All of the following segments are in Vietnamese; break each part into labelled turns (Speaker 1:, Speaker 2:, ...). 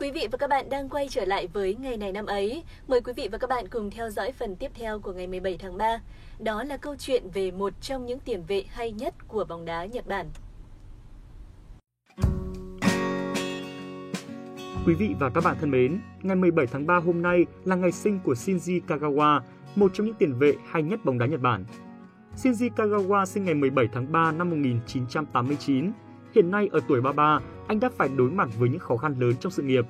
Speaker 1: Quý vị và các bạn đang quay trở lại với ngày này năm ấy. Mời quý vị và các bạn cùng theo dõi phần tiếp theo của ngày 17 tháng 3. Đó là câu chuyện về một trong những tiền vệ hay nhất của bóng đá Nhật Bản.
Speaker 2: Quý vị và các bạn thân mến, ngày 17 tháng 3 hôm nay là ngày sinh của Shinji Kagawa, một trong những tiền vệ hay nhất bóng đá Nhật Bản. Shinji Kagawa sinh ngày 17 tháng 3 năm 1989. Hiện nay ở tuổi 33, anh đã phải đối mặt với những khó khăn lớn trong sự nghiệp.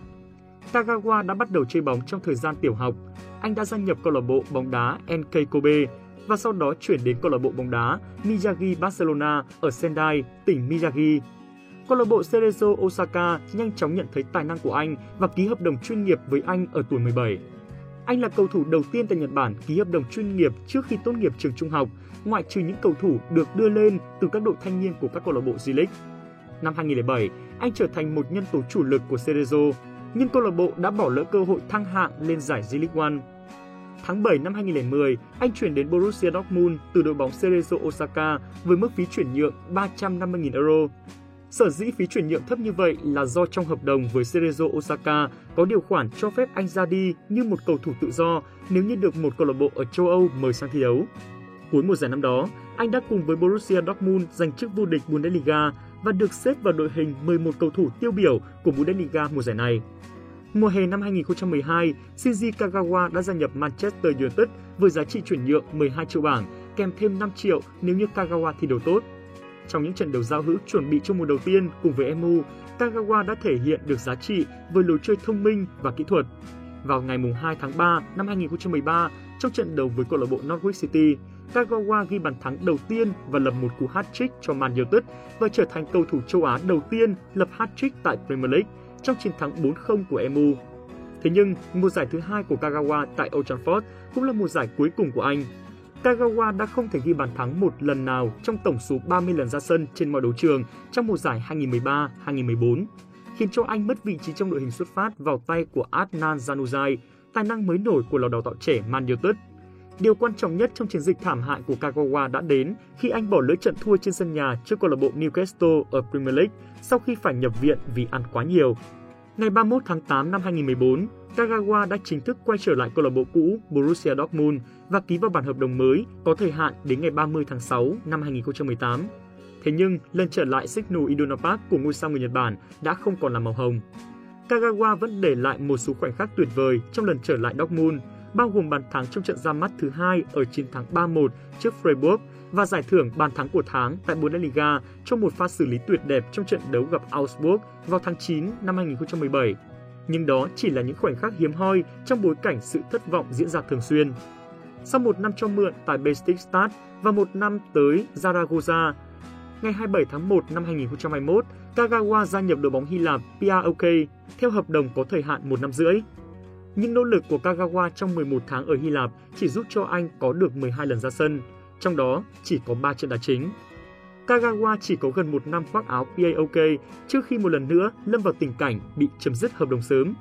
Speaker 2: Kagawa đã bắt đầu chơi bóng trong thời gian tiểu học. Anh đã gia nhập câu lạc bộ bóng đá NK Kobe và sau đó chuyển đến câu lạc bộ bóng đá Miyagi Barcelona ở Sendai, tỉnh Miyagi. Câu lạc bộ Cerezo Osaka nhanh chóng nhận thấy tài năng của anh và ký hợp đồng chuyên nghiệp với anh ở tuổi 17. Anh là cầu thủ đầu tiên tại Nhật Bản ký hợp đồng chuyên nghiệp trước khi tốt nghiệp trường trung học, ngoại trừ những cầu thủ được đưa lên từ các đội thanh niên của các câu lạc bộ J-League. Năm 2007, anh trở thành một nhân tố chủ lực của Cerezo, nhưng câu lạc bộ đã bỏ lỡ cơ hội thăng hạng lên giải J-League One. Tháng 7 năm 2010, anh chuyển đến Borussia Dortmund từ đội bóng Cerezo Osaka với mức phí chuyển nhượng 350.000 euro. Sở dĩ phí chuyển nhượng thấp như vậy là do trong hợp đồng với Cerezo Osaka có điều khoản cho phép anh ra đi như một cầu thủ tự do nếu như được một câu lạc bộ ở châu Âu mời sang thi đấu. Cuối mùa giải năm đó, anh đã cùng với Borussia Dortmund giành chức vô địch Bundesliga và được xếp vào đội hình 11 cầu thủ tiêu biểu của Bundesliga mùa giải này. Mùa hè năm 2012, Shinji Kagawa đã gia nhập Manchester United với giá trị chuyển nhượng 12 triệu bảng, kèm thêm 5 triệu nếu như Kagawa thi đấu tốt. Trong những trận đấu giao hữu chuẩn bị cho mùa đầu tiên cùng với MU, Kagawa đã thể hiện được giá trị với lối chơi thông minh và kỹ thuật. Vào ngày 2 tháng 3 năm 2013, trong trận đấu với câu lạc bộ Norwich City, Kagawa ghi bàn thắng đầu tiên và lập một cú hat-trick cho Man United và trở thành cầu thủ châu Á đầu tiên lập hat-trick tại Premier League trong chiến thắng 4-0 của MU. Thế nhưng, mùa giải thứ hai của Kagawa tại Old Trafford cũng là mùa giải cuối cùng của anh. Kagawa đã không thể ghi bàn thắng một lần nào trong tổng số 30 lần ra sân trên mọi đấu trường trong mùa giải 2013-2014, khiến cho anh mất vị trí trong đội hình xuất phát vào tay của Adnan Januzaj, tài năng mới nổi của lò đào tạo trẻ Man United Điều quan trọng nhất trong chiến dịch thảm hại của Kagawa đã đến khi anh bỏ lỡ trận thua trên sân nhà trước câu lạc bộ Newcastle ở Premier League sau khi phải nhập viện vì ăn quá nhiều. Ngày 31 tháng 8 năm 2014, Kagawa đã chính thức quay trở lại câu lạc bộ cũ Borussia Dortmund và ký vào bản hợp đồng mới có thời hạn đến ngày 30 tháng 6 năm 2018. Thế nhưng, lần trở lại Signal Iduna Park của ngôi sao người Nhật Bản đã không còn là màu hồng. Kagawa vẫn để lại một số khoảnh khắc tuyệt vời trong lần trở lại Dortmund bao gồm bàn thắng trong trận ra mắt thứ hai ở chiến thắng 3-1 trước Freiburg và giải thưởng bàn thắng của tháng tại Bundesliga trong một pha xử lý tuyệt đẹp trong trận đấu gặp Augsburg vào tháng 9 năm 2017. Nhưng đó chỉ là những khoảnh khắc hiếm hoi trong bối cảnh sự thất vọng diễn ra thường xuyên. Sau một năm cho mượn tại Besiktas và một năm tới Zaragoza, ngày 27 tháng 1 năm 2021, Kagawa gia nhập đội bóng Hy Lạp PAOK theo hợp đồng có thời hạn một năm rưỡi. Nhưng nỗ lực của Kagawa trong 11 tháng ở Hy Lạp chỉ giúp cho anh có được 12 lần ra sân, trong đó chỉ có 3 trận đá chính. Kagawa chỉ có gần một năm khoác áo PAOK trước khi một lần nữa lâm vào tình cảnh bị chấm dứt hợp đồng sớm.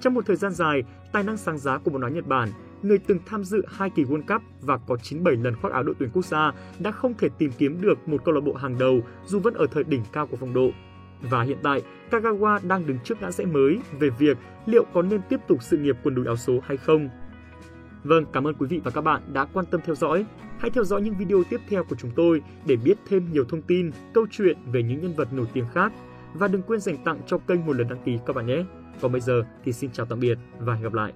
Speaker 2: Trong một thời gian dài, tài năng sáng giá của bóng đá Nhật Bản, người từng tham dự hai kỳ World Cup và có 97 lần khoác áo đội tuyển quốc gia đã không thể tìm kiếm được một câu lạc bộ hàng đầu dù vẫn ở thời đỉnh cao của phong độ. Và hiện tại, Kagawa đang đứng trước ngã rẽ mới về việc liệu có nên tiếp tục sự nghiệp quần đùi áo số hay không. Vâng, cảm ơn quý vị và các bạn đã quan tâm theo dõi. Hãy theo dõi những video tiếp theo của chúng tôi để biết thêm nhiều thông tin, câu chuyện về những nhân vật nổi tiếng khác. Và đừng quên dành tặng cho kênh một lần đăng ký các bạn nhé. Còn bây giờ thì xin chào tạm biệt và hẹn gặp lại.